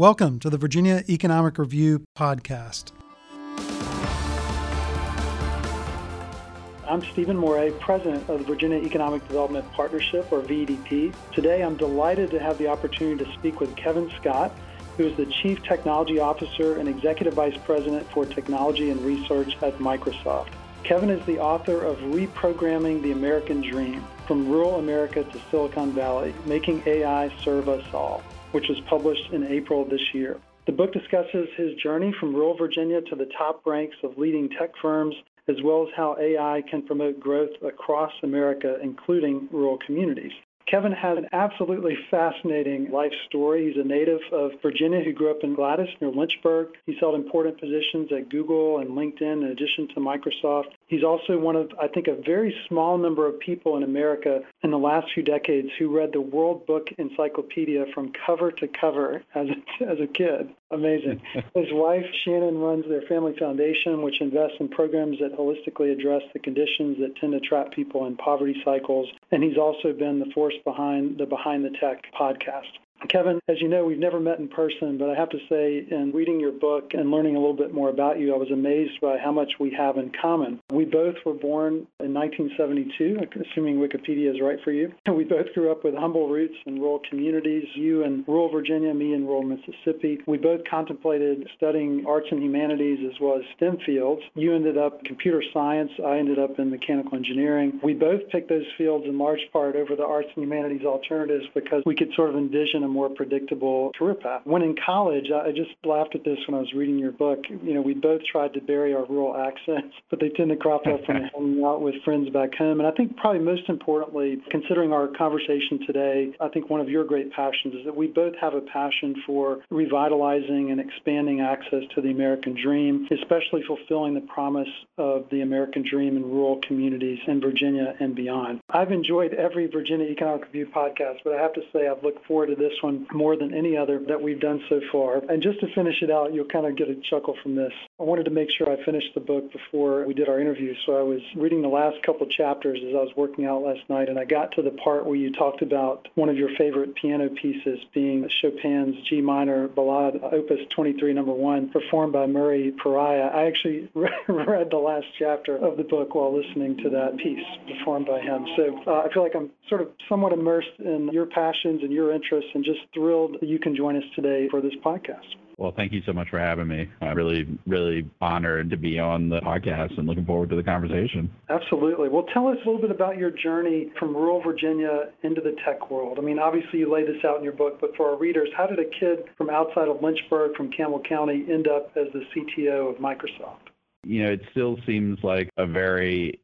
Welcome to the Virginia Economic Review podcast. I'm Stephen Moret, President of the Virginia Economic Development Partnership, or VEDP. Today I'm delighted to have the opportunity to speak with Kevin Scott, who is the Chief Technology Officer and Executive Vice President for Technology and Research at Microsoft. Kevin is the author of Reprogramming the American Dream From Rural America to Silicon Valley Making AI Serve Us All which was published in April of this year. The book discusses his journey from rural Virginia to the top ranks of leading tech firms, as well as how AI can promote growth across America, including rural communities. Kevin has an absolutely fascinating life story. He's a native of Virginia who grew up in Gladys near Lynchburg. He's held important positions at Google and LinkedIn in addition to Microsoft. He's also one of, I think, a very small number of people in America in the last few decades who read the World Book Encyclopedia from cover to cover as a, as a kid. Amazing. His wife, Shannon, runs their family foundation, which invests in programs that holistically address the conditions that tend to trap people in poverty cycles. And he's also been the force behind the Behind the Tech podcast. Kevin, as you know, we've never met in person, but I have to say, in reading your book and learning a little bit more about you, I was amazed by how much we have in common. We both were born in 1972, assuming Wikipedia is right for you. We both grew up with humble roots in rural communities, you in rural Virginia, me in rural Mississippi. We both contemplated studying arts and humanities as well as STEM fields. You ended up in computer science, I ended up in mechanical engineering. We both picked those fields in large part over the arts and humanities alternatives because we could sort of envision a more predictable career path. When in college, I just laughed at this when I was reading your book. You know, we both tried to bury our rural accents, but they tend to crop up when hanging out with friends back home. And I think probably most importantly, considering our conversation today, I think one of your great passions is that we both have a passion for revitalizing and expanding access to the American dream, especially fulfilling the promise of the American dream in rural communities in Virginia and beyond. I've enjoyed every Virginia Economic Review podcast, but I have to say I've looked forward to this one more than any other that we've done so far. And just to finish it out, you'll kind of get a chuckle from this. I wanted to make sure I finished the book before we did our interview, so I was reading the last couple chapters as I was working out last night, and I got to the part where you talked about one of your favorite piano pieces being Chopin's G minor Ballade, Opus 23, number one, performed by Murray Perahia. I actually read the last chapter of the book while listening to that piece performed by him. So uh, I feel like I'm sort of somewhat immersed in your passions and your interests, and just thrilled that you can join us today for this podcast. Well, thank you so much for having me. I'm really, really honored to be on the podcast and looking forward to the conversation. Absolutely. Well, tell us a little bit about your journey from rural Virginia into the tech world. I mean, obviously you lay this out in your book, but for our readers, how did a kid from outside of Lynchburg, from Campbell County, end up as the CTO of Microsoft? You know, it still seems like a very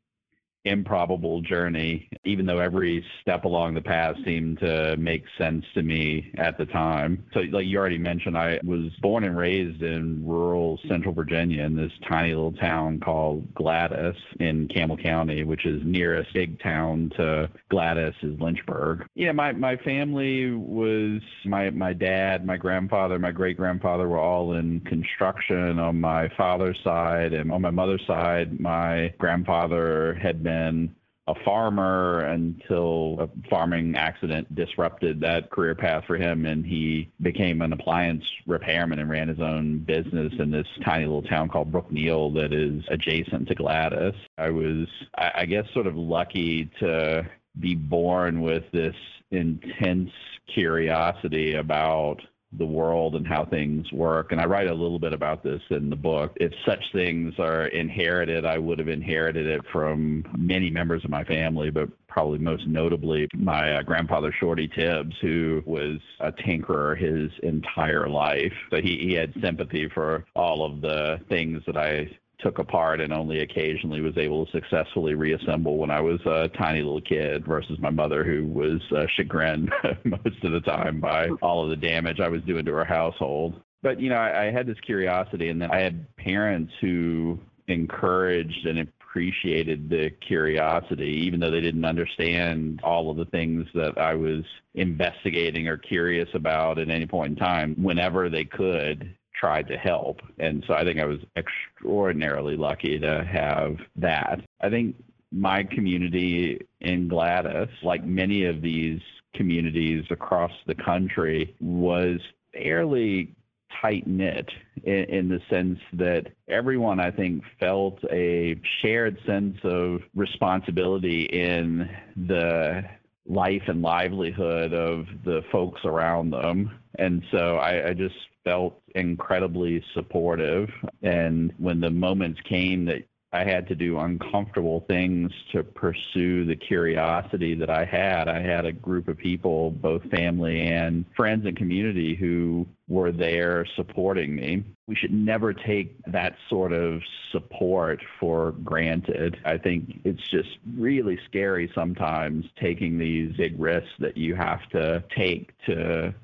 improbable journey, even though every step along the path seemed to make sense to me at the time. So, like you already mentioned, I was born and raised in rural central Virginia in this tiny little town called Gladys in Campbell County, which is nearest big town to Gladys is Lynchburg. Yeah, my, my family was my, my dad, my grandfather, my great grandfather were all in construction on my father's side. And on my mother's side, my grandfather had been been a farmer until a farming accident disrupted that career path for him and he became an appliance repairman and ran his own business in this tiny little town called Brookneal that is adjacent to Gladys. I was I guess sort of lucky to be born with this intense curiosity about the world and how things work. And I write a little bit about this in the book. If such things are inherited, I would have inherited it from many members of my family, but probably most notably my uh, grandfather Shorty Tibbs, who was a tinkerer his entire life. So he, he had sympathy for all of the things that I took apart and only occasionally was able to successfully reassemble when I was a tiny little kid versus my mother who was uh, chagrined most of the time by all of the damage I was doing to her household. But, you know, I, I had this curiosity and then I had parents who encouraged and appreciated the curiosity, even though they didn't understand all of the things that I was investigating or curious about at any point in time. Whenever they could, tried to help. And so I think I was extraordinarily lucky to have that. I think my community in Gladys, like many of these communities across the country, was fairly tight knit in, in, the sense that everyone, I think, felt a shared sense of responsibility in the life and livelihood of the folks around them. And so I, I just felt incredibly supportive. And when the moments came that I had to do uncomfortable things to pursue the curiosity that I had. I had a group of people, both family and friends and community, who were there supporting me. We should never take that sort of support for granted. I think it's just really scary sometimes taking these big risks that you have to take to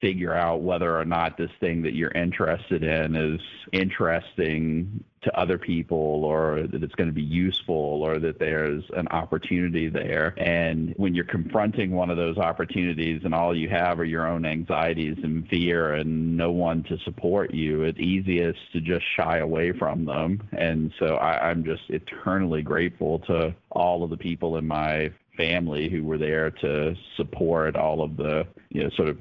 figure out whether or not this thing that you're interested in is interesting to other people or that it's going to be useful or that there's an opportunity there. And when you're confronting one of those opportunities and all you have are your own anxieties and fear and no one to support you, it's easiest to just shy away from them. And so I, I'm just eternally grateful to all of the people in my family who were there to support all of the you know sort of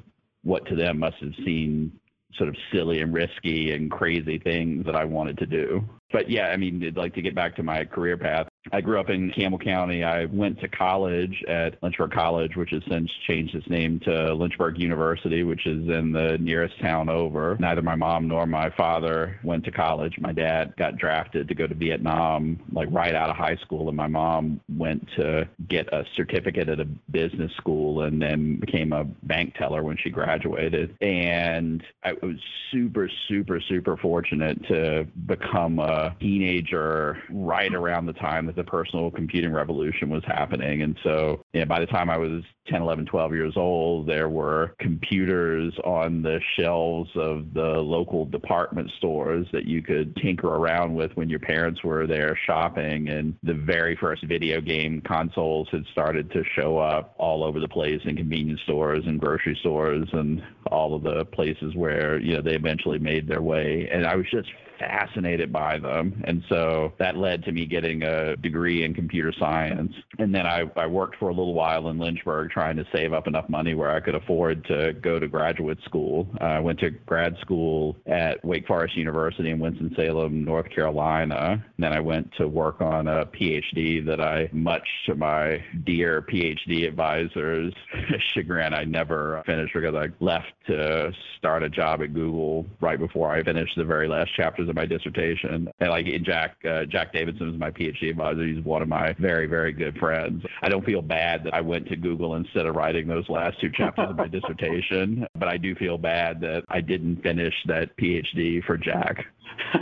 what to them must have seemed sort of silly and risky and crazy things that I wanted to do. But yeah, I mean, like to get back to my career path, I grew up in Campbell County. I went to college at Lynchburg College, which has since changed its name to Lynchburg University, which is in the nearest town over. Neither my mom nor my father went to college. My dad got drafted to go to Vietnam, like right out of high school, and my mom went to get a certificate at a business school and then became a bank teller when she graduated. And I was super, super, super fortunate to become a teenager right around the time that the personal computing revolution was happening. And so you know, by the time I was 10, 11, 12 years old, there were computers on the shelves of the local department stores that you could tinker around with when your parents were there shopping. And the very first video game consoles had started to show up all over the place in convenience stores and grocery stores and all of the places where, you know, they eventually made their way. And I was just fascinated by them. And so that led to me getting a degree in computer science. And then I, I worked for a little while in Lynchburg trying to save up enough money where I could afford to go to graduate school. I went to grad school at Wake Forest University in Winston-Salem, North Carolina. And then I went to work on a PhD that I, much to my dear PhD advisors' chagrin, I never finished because I left to start a job at Google right before I finished the very last chapters of my dissertation. And like Jack uh, Jack Davidson is my PhD advisor. He's one of my very very good friends. I don't feel bad that I went to Google instead of writing those last two chapters of my dissertation, but I do feel bad that I didn't finish that PhD for Jack.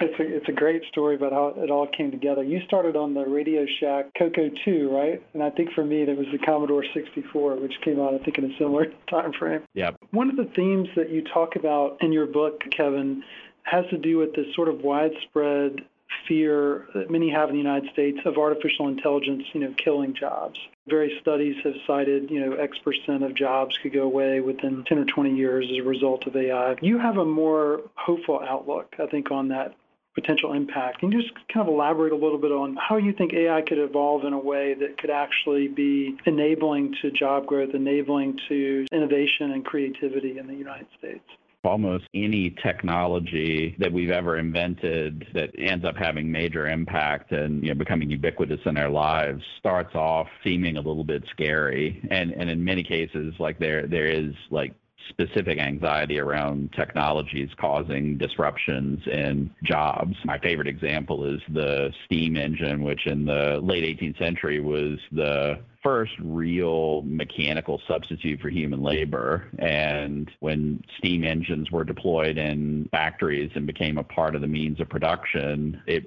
it's a it's a great story about how it all came together. You started on the Radio Shack Coco 2, right? And I think for me that was the Commodore 64, which came out I think in a similar time frame. Yeah. One of the themes that you talk about in your book, Kevin, has to do with this sort of widespread fear that many have in the United States of artificial intelligence, you know, killing jobs. Various studies have cited, you know, X percent of jobs could go away within 10 or 20 years as a result of AI. You have a more hopeful outlook, I think, on that potential impact. Can you just kind of elaborate a little bit on how you think AI could evolve in a way that could actually be enabling to job growth, enabling to innovation and creativity in the United States? Almost any technology that we've ever invented that ends up having major impact and you know becoming ubiquitous in our lives starts off seeming a little bit scary and and in many cases like there there is like specific anxiety around technologies causing disruptions in jobs. My favorite example is the steam engine, which in the late 18th century was the first real mechanical substitute for human labor. And when steam engines were deployed in factories and became a part of the means of production, it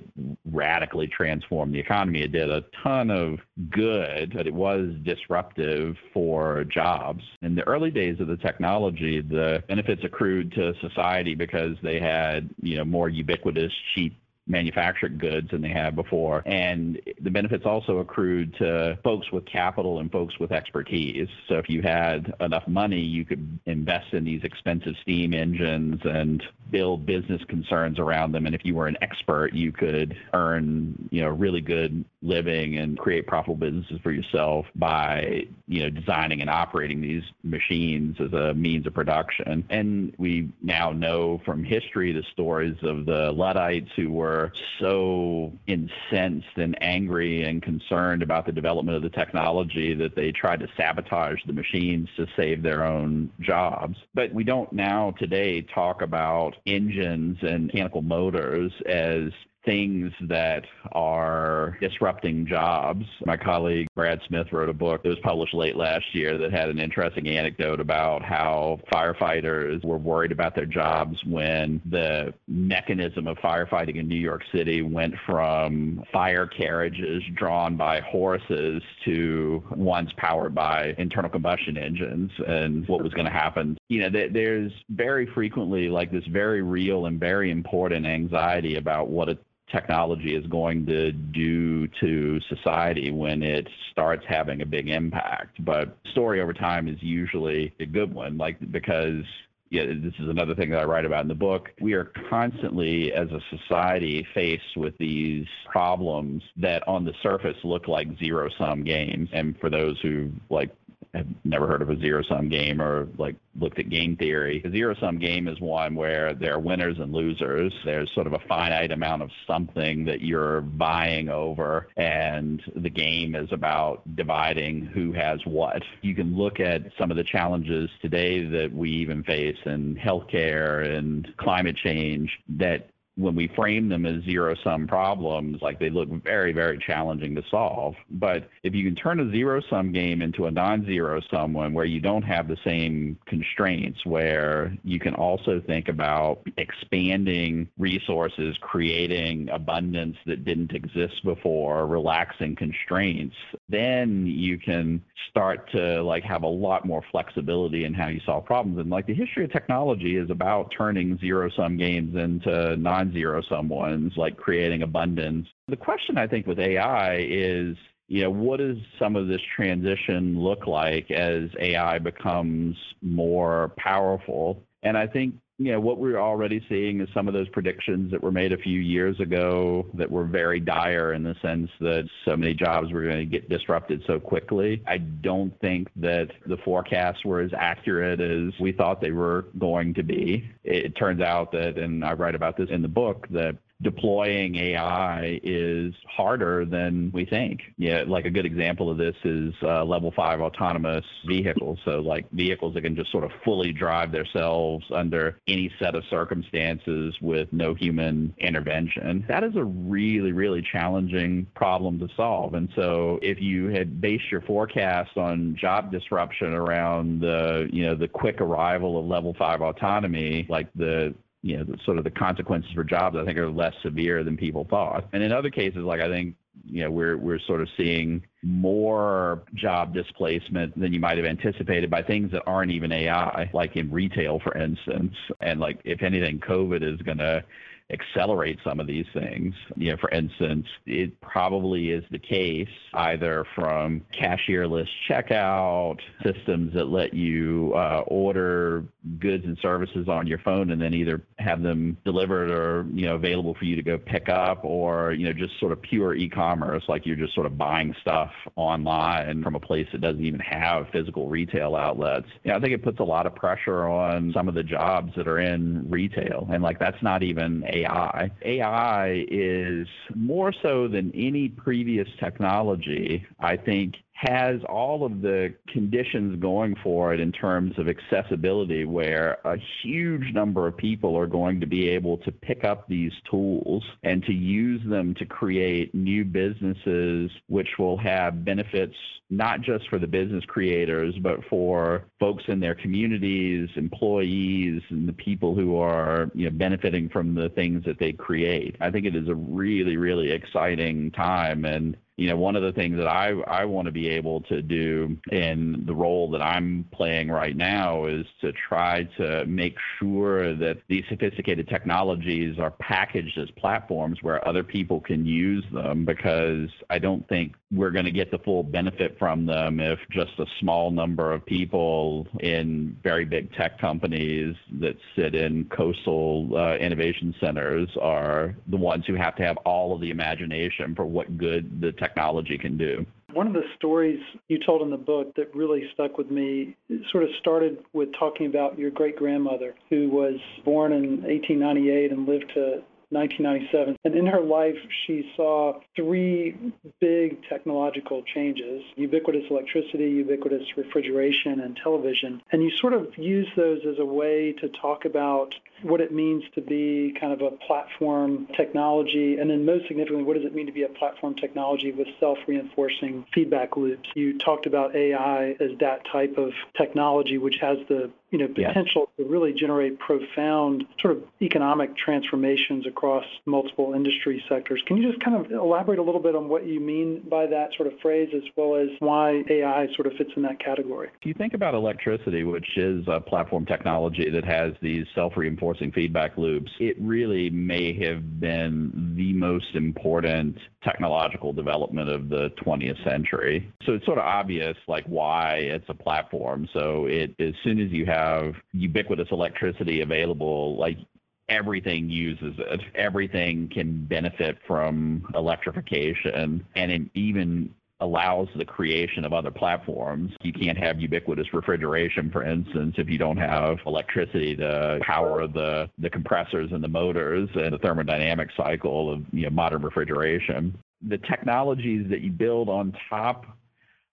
radically transformed the economy. It did a ton of good, but it was disruptive for jobs. In the early days of the technology, the benefits accrued to society because they had, you know, more ubiquitous, cheap manufactured goods than they had before. And the benefits also accrued to folks with capital and folks with expertise. So if you had enough money, you could invest in these expensive steam engines and build business concerns around them. And if you were an expert, you could earn, you know, really good living and create profitable businesses for yourself by, you know, designing and operating these machines as a means of production. And we now know from history the stories of the Luddites who were so incensed and angry and concerned about the development of the technology that they tried to sabotage the machines to save their own jobs. But we don't now today talk about engines and mechanical motors as things that are disrupting jobs. My colleague Brad Smith wrote a book that was published late last year that had an interesting anecdote about how firefighters were worried about their jobs when the mechanism of firefighting in New York City went from fire carriages drawn by horses to ones powered by internal combustion engines and what was going to happen. You know, there's very frequently like this very real and very important anxiety about what a technology is going to do to society when it starts having a big impact. But story over time is usually a good one, like because yeah, this is another thing that I write about in the book. We are constantly, as a society, faced with these problems that on the surface look like zero sum games. And for those who like have never heard of a zero sum game or like looked at game theory. A zero sum game is one where there are winners and losers. There's sort of a finite amount of something that you're buying over, and the game is about dividing who has what. You can look at some of the challenges today that we even face in healthcare and climate change that when we frame them as zero sum problems, like they look very, very challenging to solve. But if you can turn a zero sum game into a non zero sum one where you don't have the same constraints, where you can also think about expanding resources, creating abundance that didn't exist before, relaxing constraints, then you can start to like have a lot more flexibility in how you solve problems. And like the history of technology is about turning zero sum games into non non-zero sum ones, like creating abundance. The question I think with AI is, you know, what does some of this transition look like as AI becomes more powerful? And I think you know, what we're already seeing is some of those predictions that were made a few years ago that were very dire in the sense that so many jobs were going to get disrupted so quickly. I don't think that the forecasts were as accurate as we thought they were going to be. It turns out that, and I write about this in the book, that deploying AI is harder than we think. Yeah, like a good example of this is uh, level five autonomous vehicles. So, like vehicles that can just sort of fully drive themselves under any set of circumstances with no human intervention. That is a really, really challenging problem to solve. And so, if you had based your forecast on job disruption around the, you know, the quick arrival of level five autonomy, like the you know, the, sort of the consequences for jobs, I think, are less severe than people thought. And in other cases, like I think, you know, we're we're sort of seeing more job displacement than you might have anticipated by things that aren't even AI, like in retail, for instance. And like, if anything, COVID is going to accelerate some of these things. You know, for instance, it probably is the case either from cashierless checkout systems that let you uh, order goods and services on your phone and then either have them delivered or you know available for you to go pick up or you know just sort of pure e-commerce like you're just sort of buying stuff online from a place that doesn't even have physical retail outlets. You know, I think it puts a lot of pressure on some of the jobs that are in retail and like that's not even AI. AI is more so than any previous technology, I think, has all of the conditions going for it in terms of accessibility, where a huge number of people are going to be able to pick up these tools and to use them to create new businesses, which will have benefits not just for the business creators, but for folks in their communities, employees, and the people who are you know, benefiting from the things that they create. I think it is a really, really exciting time. And you know, one of the things that I, I want to be able to do in the role that I'm playing right now is to try to make sure that these sophisticated technologies are packaged as platforms where other people can use them because I don't think we're going to get the full benefit from them if just a small number of people in very big tech companies that sit in coastal uh, innovation centers are the ones who have to have all of the imagination for what good the technology can do. One of the stories you told in the book that really stuck with me sort of started with talking about your great grandmother, who was born in 1898 and lived to 1997. And in her life, she saw three big technological changes ubiquitous electricity, ubiquitous refrigeration, and television. And you sort of use those as a way to talk about what it means to be kind of a platform technology, and then most significantly, what does it mean to be a platform technology with self reinforcing feedback loops? You talked about AI as that type of technology, which has the you know, potential yes. to really generate profound sort of economic transformations across multiple industry sectors. Can you just kind of elaborate a little bit on what you mean by that sort of phrase as well as why AI sort of fits in that category? If you think about electricity, which is a platform technology that has these self-reinforcing feedback loops, it really may have been the most important technological development of the 20th century. So it's sort of obvious like why it's a platform. So it as soon as you have have ubiquitous electricity available, like everything uses it. Everything can benefit from electrification, and it even allows the creation of other platforms. You can't have ubiquitous refrigeration, for instance, if you don't have electricity to power the, the compressors and the motors and the thermodynamic cycle of you know, modern refrigeration. The technologies that you build on top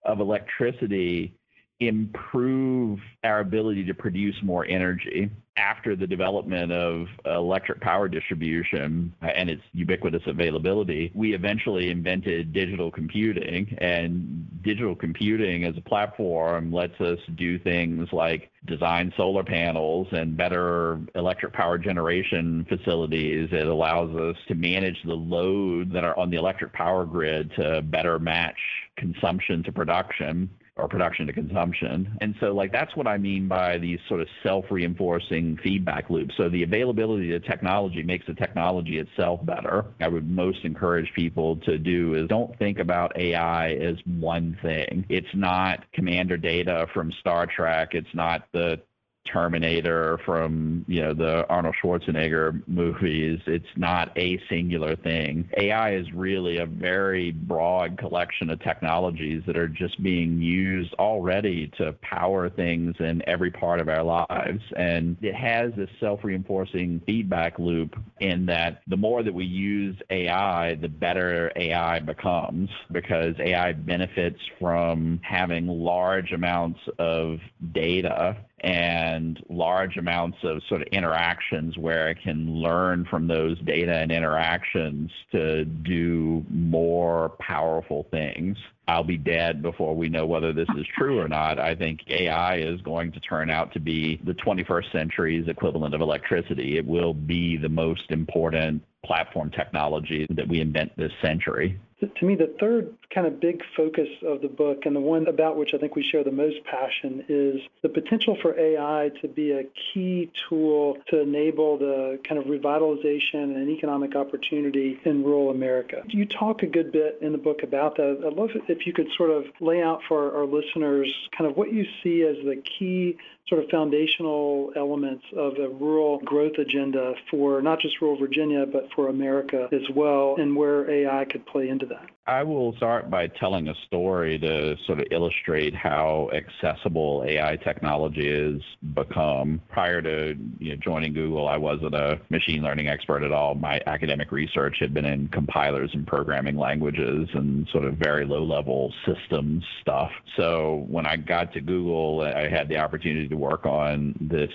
of electricity improve our ability to produce more energy after the development of electric power distribution and its ubiquitous availability, we eventually invented digital computing. And digital computing as a platform lets us do things like design solar panels and better electric power generation facilities. It allows us to manage the load that are on the electric power grid to better match consumption to production or production to consumption. And so like that's what I mean by these sort of self-reinforcing feedback loops. So the availability of technology makes the technology itself better. I would most encourage people to do is don't think about AI as one thing. It's not commander data from Star Trek. It's not the Terminator from you know the Arnold Schwarzenegger movies. It's not a singular thing. AI is really a very broad collection of technologies that are just being used already to power things in every part of our lives. And it has this self-reinforcing feedback loop in that the more that we use AI, the better AI becomes because AI benefits from having large amounts of data and large amounts of sort of interactions where I can learn from those data and interactions to do more powerful things. I'll be dead before we know whether this is true or not. I think AI is going to turn out to be the 21st century's equivalent of electricity. It will be the most important platform technology that we invent this century. To me, the third kind of big focus of the book, and the one about which I think we share the most passion, is the potential for AI to be a key tool to enable the kind of revitalization and economic opportunity in rural America. You talk a good bit in the book about that. I'd love if you could sort of lay out for our listeners kind of what you see as the key sort of foundational elements of a rural growth agenda for not just rural Virginia, but for America as well, and where AI could play into that. I will start by telling a story to sort of illustrate how accessible AI technology has become. Prior to you know, joining Google, I wasn't a machine learning expert at all. My academic research had been in compilers and programming languages and sort of very low level systems stuff. So when I got to Google, I had the opportunity to work on this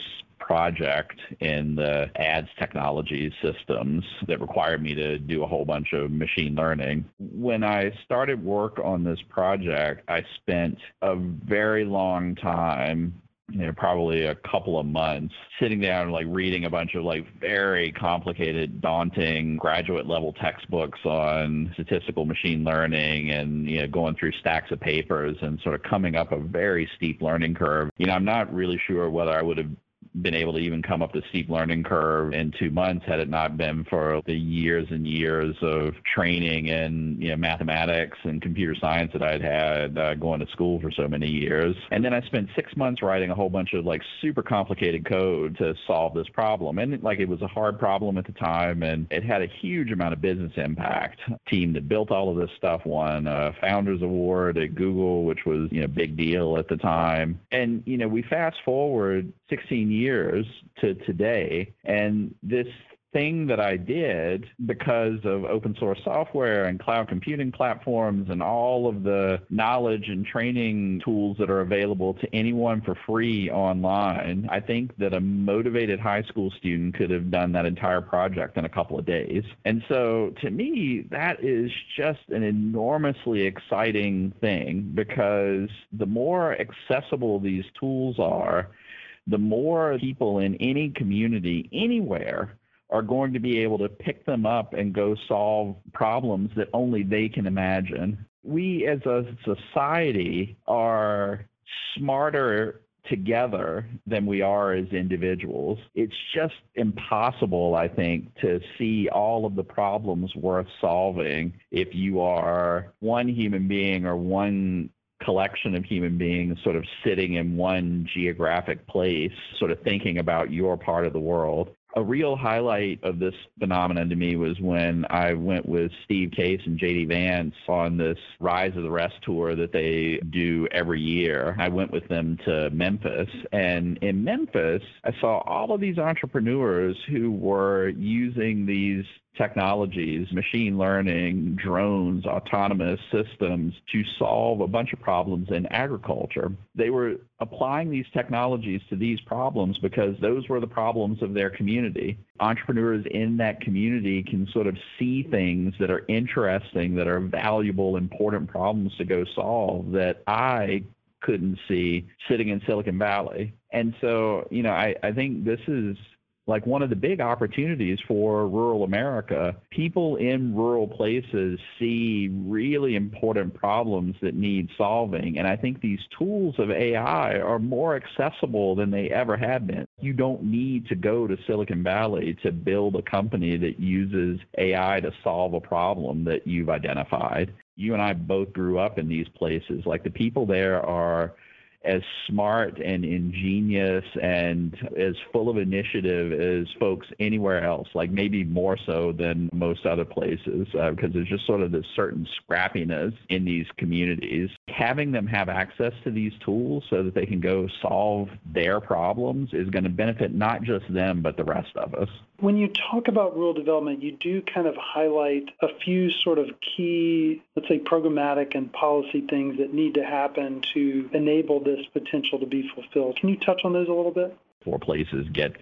project in the ads technology systems that required me to do a whole bunch of machine learning. When I started work on this project, I spent a very long time you know, probably a couple of months sitting down and like reading a bunch of like very complicated, daunting graduate level textbooks on statistical machine learning and, you know, going through stacks of papers and sort of coming up a very steep learning curve. You know, I'm not really sure whether I would have been able to even come up the steep learning curve in two months had it not been for the years and years of training in you know, mathematics and computer science that I'd had uh, going to school for so many years. And then I spent six months writing a whole bunch of like super complicated code to solve this problem. And like it was a hard problem at the time, and it had a huge amount of business impact. Team that built all of this stuff won a Founders Award at Google, which was you know big deal at the time. And you know we fast forward 16 years to today, and this thing that I did because of open source software and cloud computing platforms and all of the knowledge and training tools that are available to anyone for free online. I think that a motivated high school student could have done that entire project in a couple of days. And so to me, that is just an enormously exciting thing because the more accessible these tools are, the more people in any community anywhere are going to be able to pick them up and go solve problems that only they can imagine. We as a society are smarter together than we are as individuals. It's just impossible, I think, to see all of the problems worth solving if you are one human being or one collection of human beings sort of sitting in one geographic place, sort of thinking about your part of the world a real highlight of this phenomenon to me was when I went with Steve Case and JD Vance on this Rise of the Rest tour that they do every year. I went with them to Memphis, and in Memphis, I saw all of these entrepreneurs who were using these technologies, machine learning, drones, autonomous systems to solve a bunch of problems in agriculture. They were applying these technologies to these problems because those were the problems of their community. Entrepreneurs in that community can sort of see things that are interesting, that are valuable, important problems to go solve that I couldn't see sitting in Silicon Valley. And so, you know, I, I think this is like one of the big opportunities for rural America. People in rural places see really important problems that need solving. And I think these tools of AI are more accessible than they ever have been. You don't need to go to Silicon Valley to build a company that uses AI to solve a problem that you've identified. You and I both grew up in these places. Like the people there are as smart and ingenious and as full of initiative as folks anywhere else, like maybe more so than most other places, uh, because there's just sort of this certain scrappiness in these communities. Having them have access to these tools so that they can go solve their problems is going to benefit not just them, but the rest of us. When you talk about rural development, you do kind of highlight a few sort of key, let's say, programmatic and policy things that need to happen to enable this potential to be fulfilled. Can you touch on those a little bit? Four places get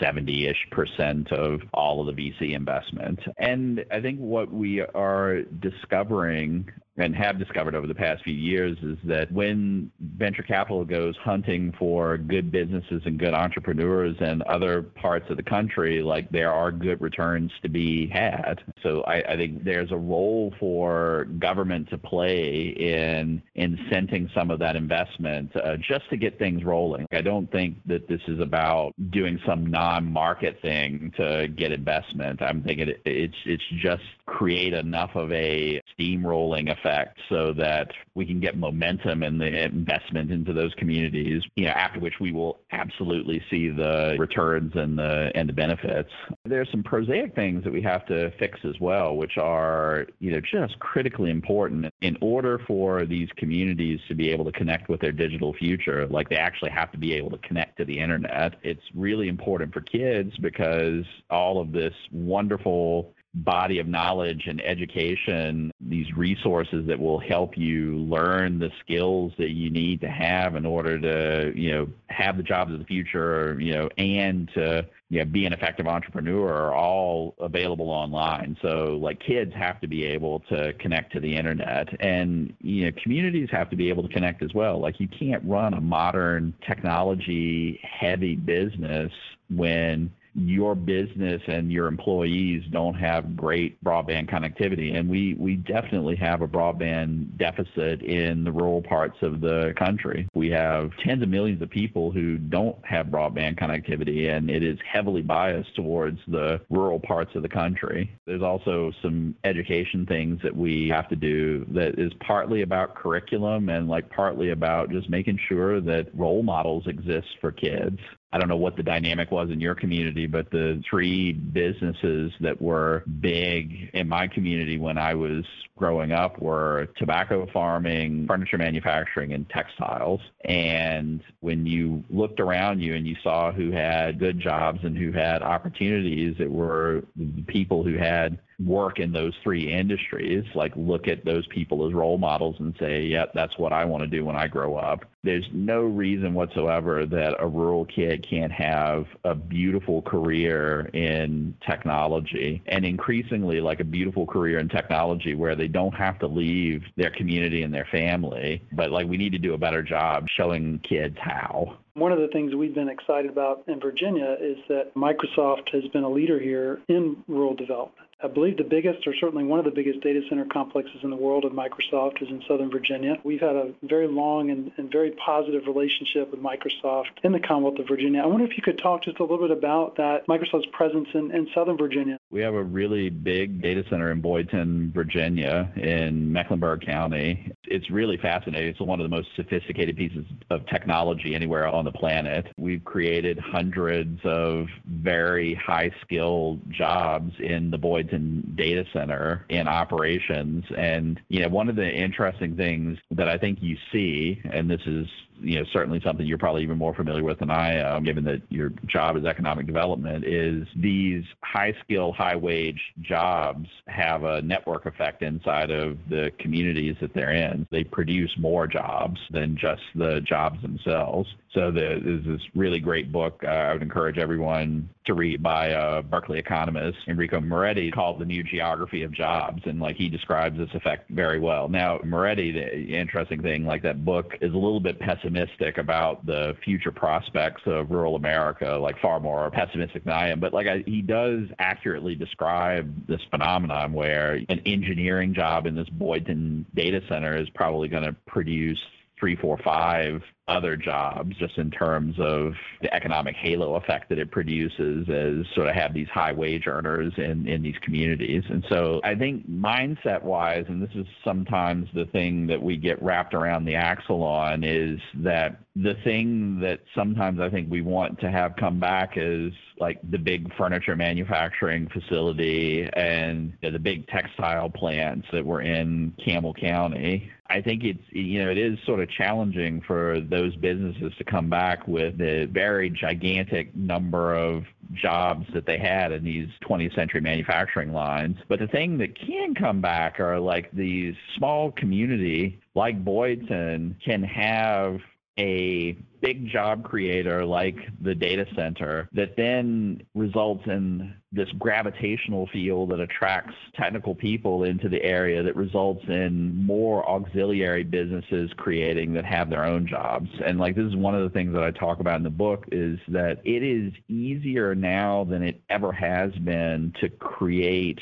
70 ish percent of all of the VC investment. And I think what we are discovering and have discovered over the past few years is that when venture capital goes hunting for good businesses and good entrepreneurs and other parts of the country, like there are good returns to be had. So I, I think there's a role for government to play in incenting some of that investment uh, just to get things rolling. I don't think that this is about doing some non-market thing to get investment. I'm thinking it, it's it's just create enough of a steamrolling effect effect so that we can get momentum in the investment into those communities, you know, after which we will absolutely see the returns and the and the benefits. There's some prosaic things that we have to fix as well, which are, you know, just critically important in order for these communities to be able to connect with their digital future. Like they actually have to be able to connect to the internet. It's really important for kids because all of this wonderful body of knowledge and education, these resources that will help you learn the skills that you need to have in order to, you know, have the jobs of the future, you know, and to you know, be an effective entrepreneur are all available online. So like kids have to be able to connect to the internet and you know communities have to be able to connect as well. Like you can't run a modern technology heavy business when your business and your employees don't have great broadband connectivity. And we, we definitely have a broadband deficit in the rural parts of the country. We have tens of millions of people who don't have broadband connectivity, and it is heavily biased towards the rural parts of the country. There's also some education things that we have to do that is partly about curriculum and like partly about just making sure that role models exist for kids. I don't know what the dynamic was in your community, but the three businesses that were big in my community when I was growing up were tobacco farming, furniture manufacturing, and textiles. And when you looked around you and you saw who had good jobs and who had opportunities, it were the people who had work in those three industries, like look at those people as role models and say, yeah, that's what I want to do when I grow up. There's no reason whatsoever that a rural kid can't have a beautiful career in technology and increasingly like a beautiful career in technology where they don't have to leave their community and their family. But like we need to do a better job showing kids how. One of the things we've been excited about in Virginia is that Microsoft has been a leader here in rural development. I believe the biggest, or certainly one of the biggest data center complexes in the world of Microsoft is in Southern Virginia. We've had a very long and, and, very positive relationship with Microsoft in the Commonwealth of Virginia. I wonder if you could talk just a little bit about that, Microsoft's presence in, in Southern Virginia. We have a really big data center in Boydton, Virginia, in Mecklenburg County. It's really fascinating. It's one of the most sophisticated pieces of technology anywhere on the planet. We've created hundreds of very high skilled jobs in the Boydton data center in operations. And, you know, one of the interesting things that I think you see, and this is you know certainly something you're probably even more familiar with than I am, given that your job is economic development, is these high skill, high wage jobs have a network effect inside of the communities that they're in. They produce more jobs than just the jobs themselves. So the, there's this really great book uh, I would encourage everyone to read by a Berkeley economist, Enrico Moretti, called The New Geography of Jobs. And like he describes this effect very well. Now, Moretti, the interesting thing, like that book is a little bit pessimistic pessimistic about the future prospects of rural America, like far more pessimistic than I am. But like I, he does accurately describe this phenomenon where an engineering job in this Boydton data center is probably going to produce three, four, five other jobs just in terms of the economic halo effect that it produces as sort of have these high wage earners in, in these communities. And so I think mindset wise, and this is sometimes the thing that we get wrapped around the axle on, is that the thing that sometimes I think we want to have come back is like the big furniture manufacturing facility and the big textile plants that were in Campbell County. I think it's you know it is sort of challenging for those businesses to come back with the very gigantic number of jobs that they had in these 20th century manufacturing lines. But the thing that can come back are like these small community like Boydton can have a big job creator like the data center that then results in this gravitational field that attracts technical people into the area that results in more auxiliary businesses creating that have their own jobs. And like this is one of the things that I talk about in the book is that it is easier now than it ever has been to create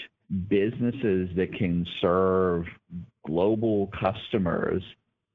businesses that can serve global customers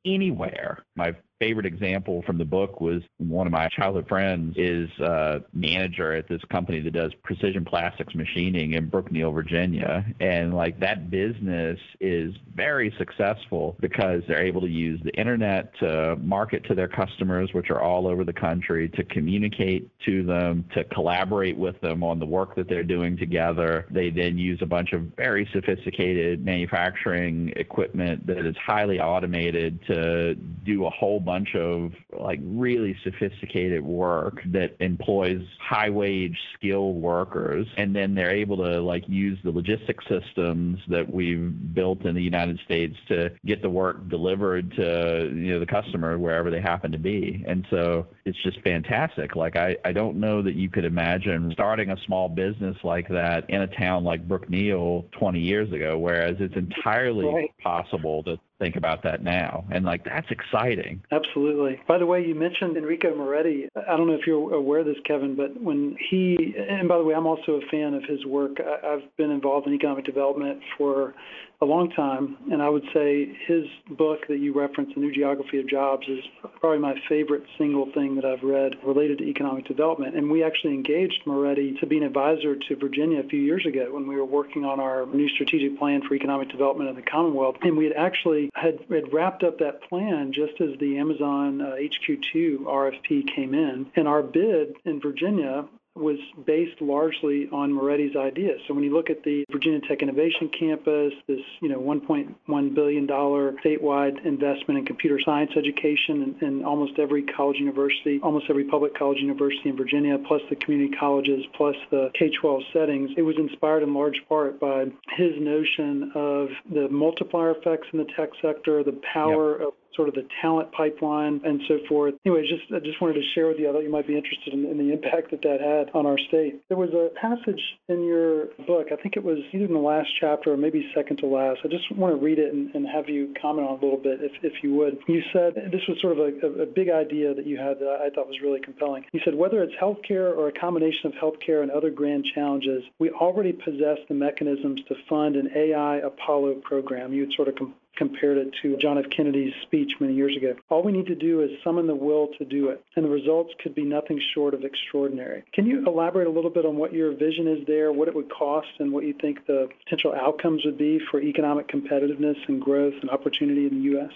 anywhere. My favorite example from the book was one of my childhood friends is a manager at this company that does precision plastics machining in Brookneal, Virginia. And like that business is very successful because they're able to use the internet to market to their customers, which are all over the country, to communicate to them, to collaborate with them on the work that they're doing together. They then use a bunch of very sophisticated manufacturing equipment that is highly automated to do a whole bunch of like really sophisticated work that employs high wage skilled workers and then they're able to like use the logistics systems that we've built in the United States to get the work delivered to you know the customer wherever they happen to be and so it's just fantastic like I, I don't know that you could imagine starting a small business like that in a town like Brookneal 20 years ago whereas it's entirely right. possible to think about that now. And like that's exciting. Absolutely. By the way, you mentioned Enrico Moretti. I don't know if you're aware of this, Kevin, but when he, and by the way, I'm also a fan of his work. I've been involved in economic development for a long time, and I would say his book that you referenced, The New Geography of Jobs, is probably my favorite single thing that I've read related to economic development. And we actually engaged Moretti to be an advisor to Virginia a few years ago when we were working on our new strategic plan for economic development of the Commonwealth. And we had actually had, had wrapped up that plan just as the Amazon uh, HQ2 RFP came in. And our bid in Virginia was based largely on Moretti's ideas. So when you look at the Virginia Tech Innovation Campus, this you know 1.1 billion dollar statewide investment in computer science education in, in, almost every college university, almost every public college university in Virginia, plus the community colleges, plus the K-12 settings, it was inspired in large part by his notion of the multiplier effects in the tech sector, the power yep. of sort of the talent pipeline and so forth. Anyway, just I just wanted to share with you. I thought you might be interested in, in the impact that that had on our state. There was a passage in your book. I think it was either in the last chapter or maybe second to last. I just want to read it and, and have you comment on it a little bit, if, if you would. You said this was sort of a, a big idea that you had that I thought was really compelling. You said whether it's healthcare or a combination of healthcare and other grand challenges, we already possess the mechanisms to fund an AI Apollo program. You had sort of com- compared it to John F. Kennedy's speech many years ago. All we need to do is summon the will to do it, and the results could be nothing short of extraordinary. Can you elaborate a little bit on what your vision is there, what it would cost, and what you think the potential outcomes would be for economic competitiveness and growth and opportunity in the U.S.?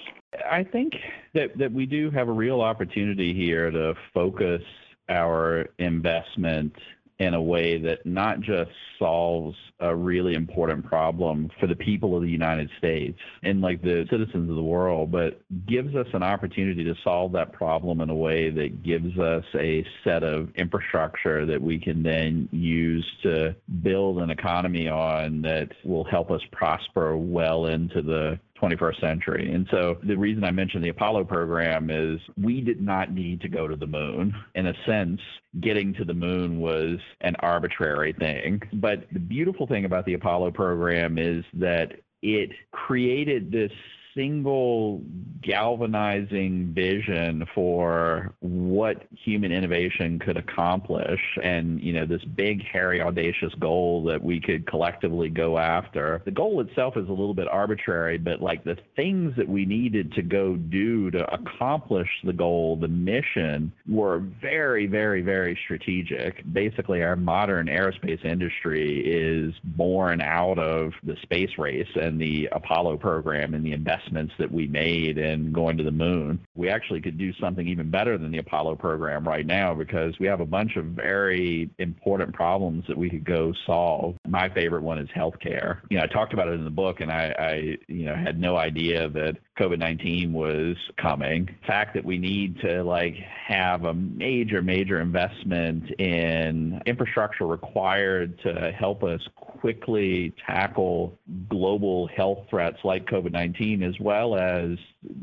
I think that, that we do have a real opportunity here to focus our investment in a way that not just solves a really important problem for the people of the United States and like the citizens of the world, but gives us an opportunity to solve that problem in a way that gives us a set of infrastructure that we can then use to build an economy on that will help us prosper well into the 21st century. And so the reason I mentioned the Apollo program is we did not need to go to the moon. In a sense, getting to the moon was an arbitrary thing. But the beautiful thing about the Apollo program is that it created this single galvanizing vision for what human innovation could accomplish and you know this big hairy audacious goal that we could collectively go after. The goal itself is a little bit arbitrary but like the things that we needed to go do to accomplish the goal the mission were very very very strategic. Basically our modern aerospace industry is born out of the space race and the apollo program and the investment investments that we made in going to the moon. We actually could do something even better than the Apollo program right now because we have a bunch of very important problems that we could go solve. My favorite one is healthcare. You know, I talked about it in the book and I, I you know, had no idea that COVID-19 was coming. The fact that we need to like have a major, major investment in infrastructure required to help us quickly tackle global health threats like COVID-19, as well as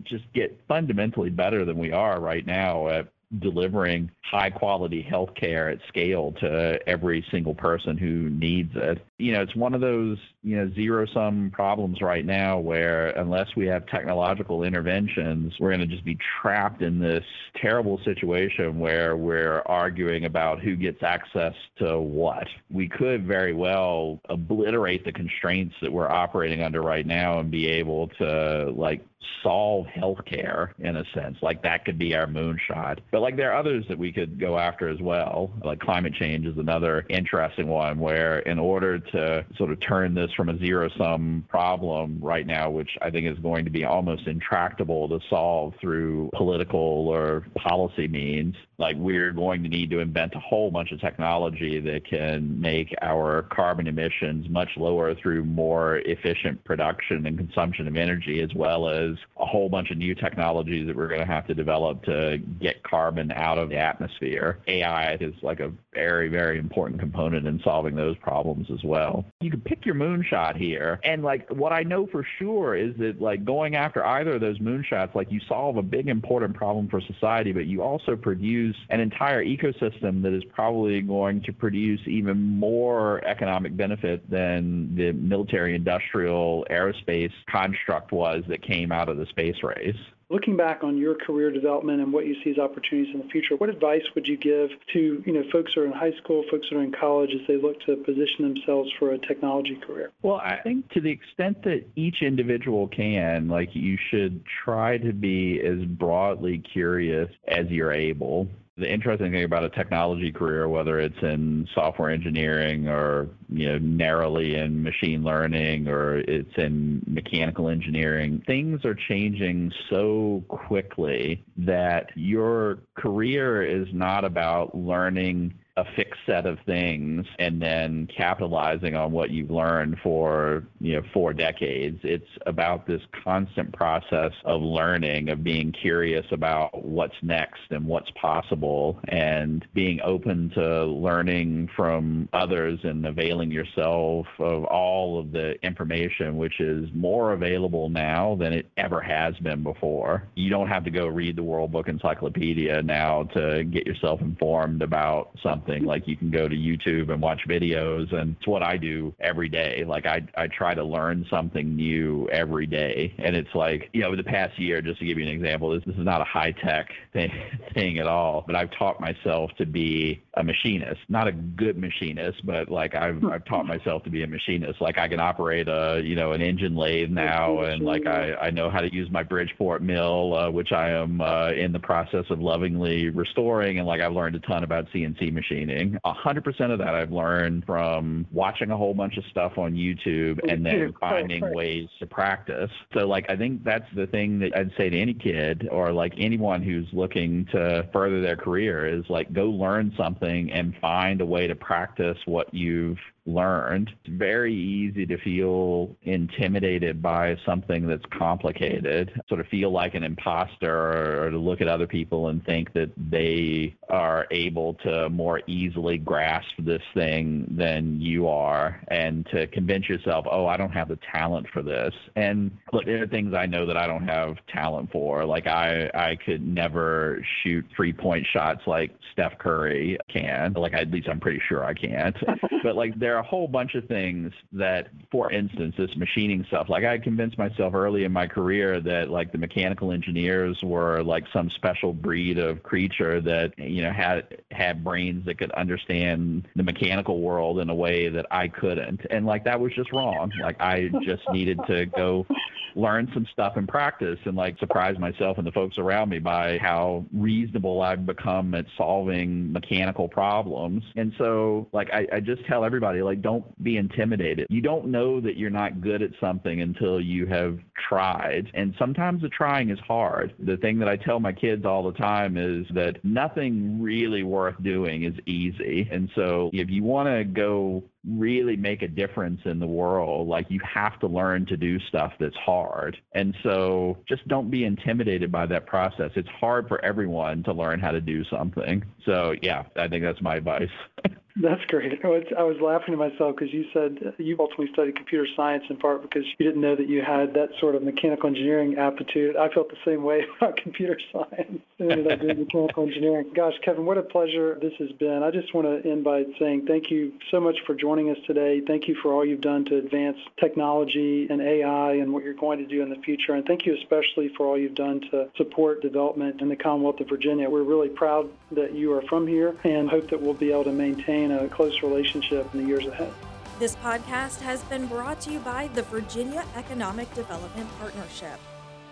just get fundamentally better than we are right now at delivering high quality health care at scale to every single person who needs it. You know, it's one of those, you know, zero sum problems right now where unless we have technological interventions, we're going to just be trapped in this terrible situation where we're arguing about who gets access to what. We could very well obliterate the constraints that we're operating under right now and be able to like solve healthcare in a sense. Like that could be our moonshot. But like there are others that we could go after as well. Like climate change is another interesting one where in order to sort of turn this from a zero sum problem right now, which I think is going to be almost intractable to solve through political or policy means, like we're going to need to invent a whole bunch of technology that can make our carbon emissions much lower through more efficient production and consumption of energy as well as a whole bunch of new technologies that we're going to have to develop to get carbon out of the atmosphere. AI is like a very, very important component in solving those problems as well. You can pick your moonshot here. And like what I know for sure is that like going after either of those moonshots, like you solve a big important problem for society, but you also produce an entire ecosystem that is probably going to produce even more economic benefit than the military industrial aerospace construct was that came out of the space race. Looking back on your career development and what you see as opportunities in the future, what advice would you give to you know folks who are in high school, folks who are in college, as they look to position themselves for a technology career? Well, I think to the extent that each individual can, like you should try to be as broadly curious as you're able the interesting thing about a technology career, whether it's in software engineering or you know narrowly in machine learning or it's in mechanical engineering, things are changing so quickly that your career is not about learning a fixed set of things and then capitalizing on what you've learned for you know four decades. It's about this constant process of learning of being curious about what's next and what's possible and being open to learning from others and availing yourself of all of the information which is more available now than it ever has been before. You don't have to go read the world book encyclopedia now to get yourself informed about something something. Like you can go to YouTube and watch videos, and it's what I do every day. Like I I try to learn something new every day, and it's like you know, the past year, just to give you an example, this this is not a high tech thing thing at all, but I've taught myself to be a machinist, not a good machinist, but like I've I've taught myself to be a machinist. Like I can operate a you know an engine lathe now, and like I I know how to use my Bridgeport mill, uh, which I am uh, in the process of lovingly restoring, and like I've learned a ton about CNC machines machining. 100% of that I've learned from watching a whole bunch of stuff on YouTube and then finding ways to practice. So, like, I think that's the thing that I'd say to any kid or like anyone who's looking to further their career is like go learn something and find a way to practice what you've learned. It's very easy to feel intimidated by something that's complicated, sort of feel like an imposter or to look at other people and think that they are able to more easily grasp this thing than you are and to convince yourself, oh, I don't have the talent for this. And look, there are things I know that I don't have talent for. Like I, I could never shoot three point shots like Steph Curry can. Like at least I'm pretty sure I can't. but like there are a whole bunch of things that, for instance, this machining stuff. Like I convinced myself early in my career that like the mechanical engineers were like some special breed of creature that you know had had brains that could understand the mechanical world in a way that I couldn't. And like that was just wrong. Like I just needed to go learn some stuff and practice and like surprise myself and the folks around me by how reasonable I've become at solving mechanical problems. And so like I, I just tell everybody like don't be intimidated. You don't know that you're not good at something until you have tried. And sometimes the trying is hard. The thing that I tell my kids all the time is that nothing really worth doing is easy. And so if you want to go really make a difference in the world, like you have to learn to do stuff that's hard. And so just don't be intimidated by that process. It's hard for everyone to learn how to do something. So, yeah, I think that's my advice. That's great. I was, I was laughing to myself because you said you ultimately studied computer science in part because you didn't know that you had that sort of mechanical engineering aptitude. I felt the same way about computer science. I ended up doing mechanical engineering. Gosh, Kevin, what a pleasure this has been. I just want to end by saying thank you so much for joining us today. Thank you for all you've done to advance technology and AI and what you're going to do in the future. And thank you especially for all you've done to support development in the Commonwealth of Virginia. We're really proud that you are from here and hope that we'll be able to maintain maintain a close relationship in the years ahead. This podcast has been brought to you by the Virginia Economic Development Partnership.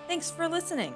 Thanks for listening.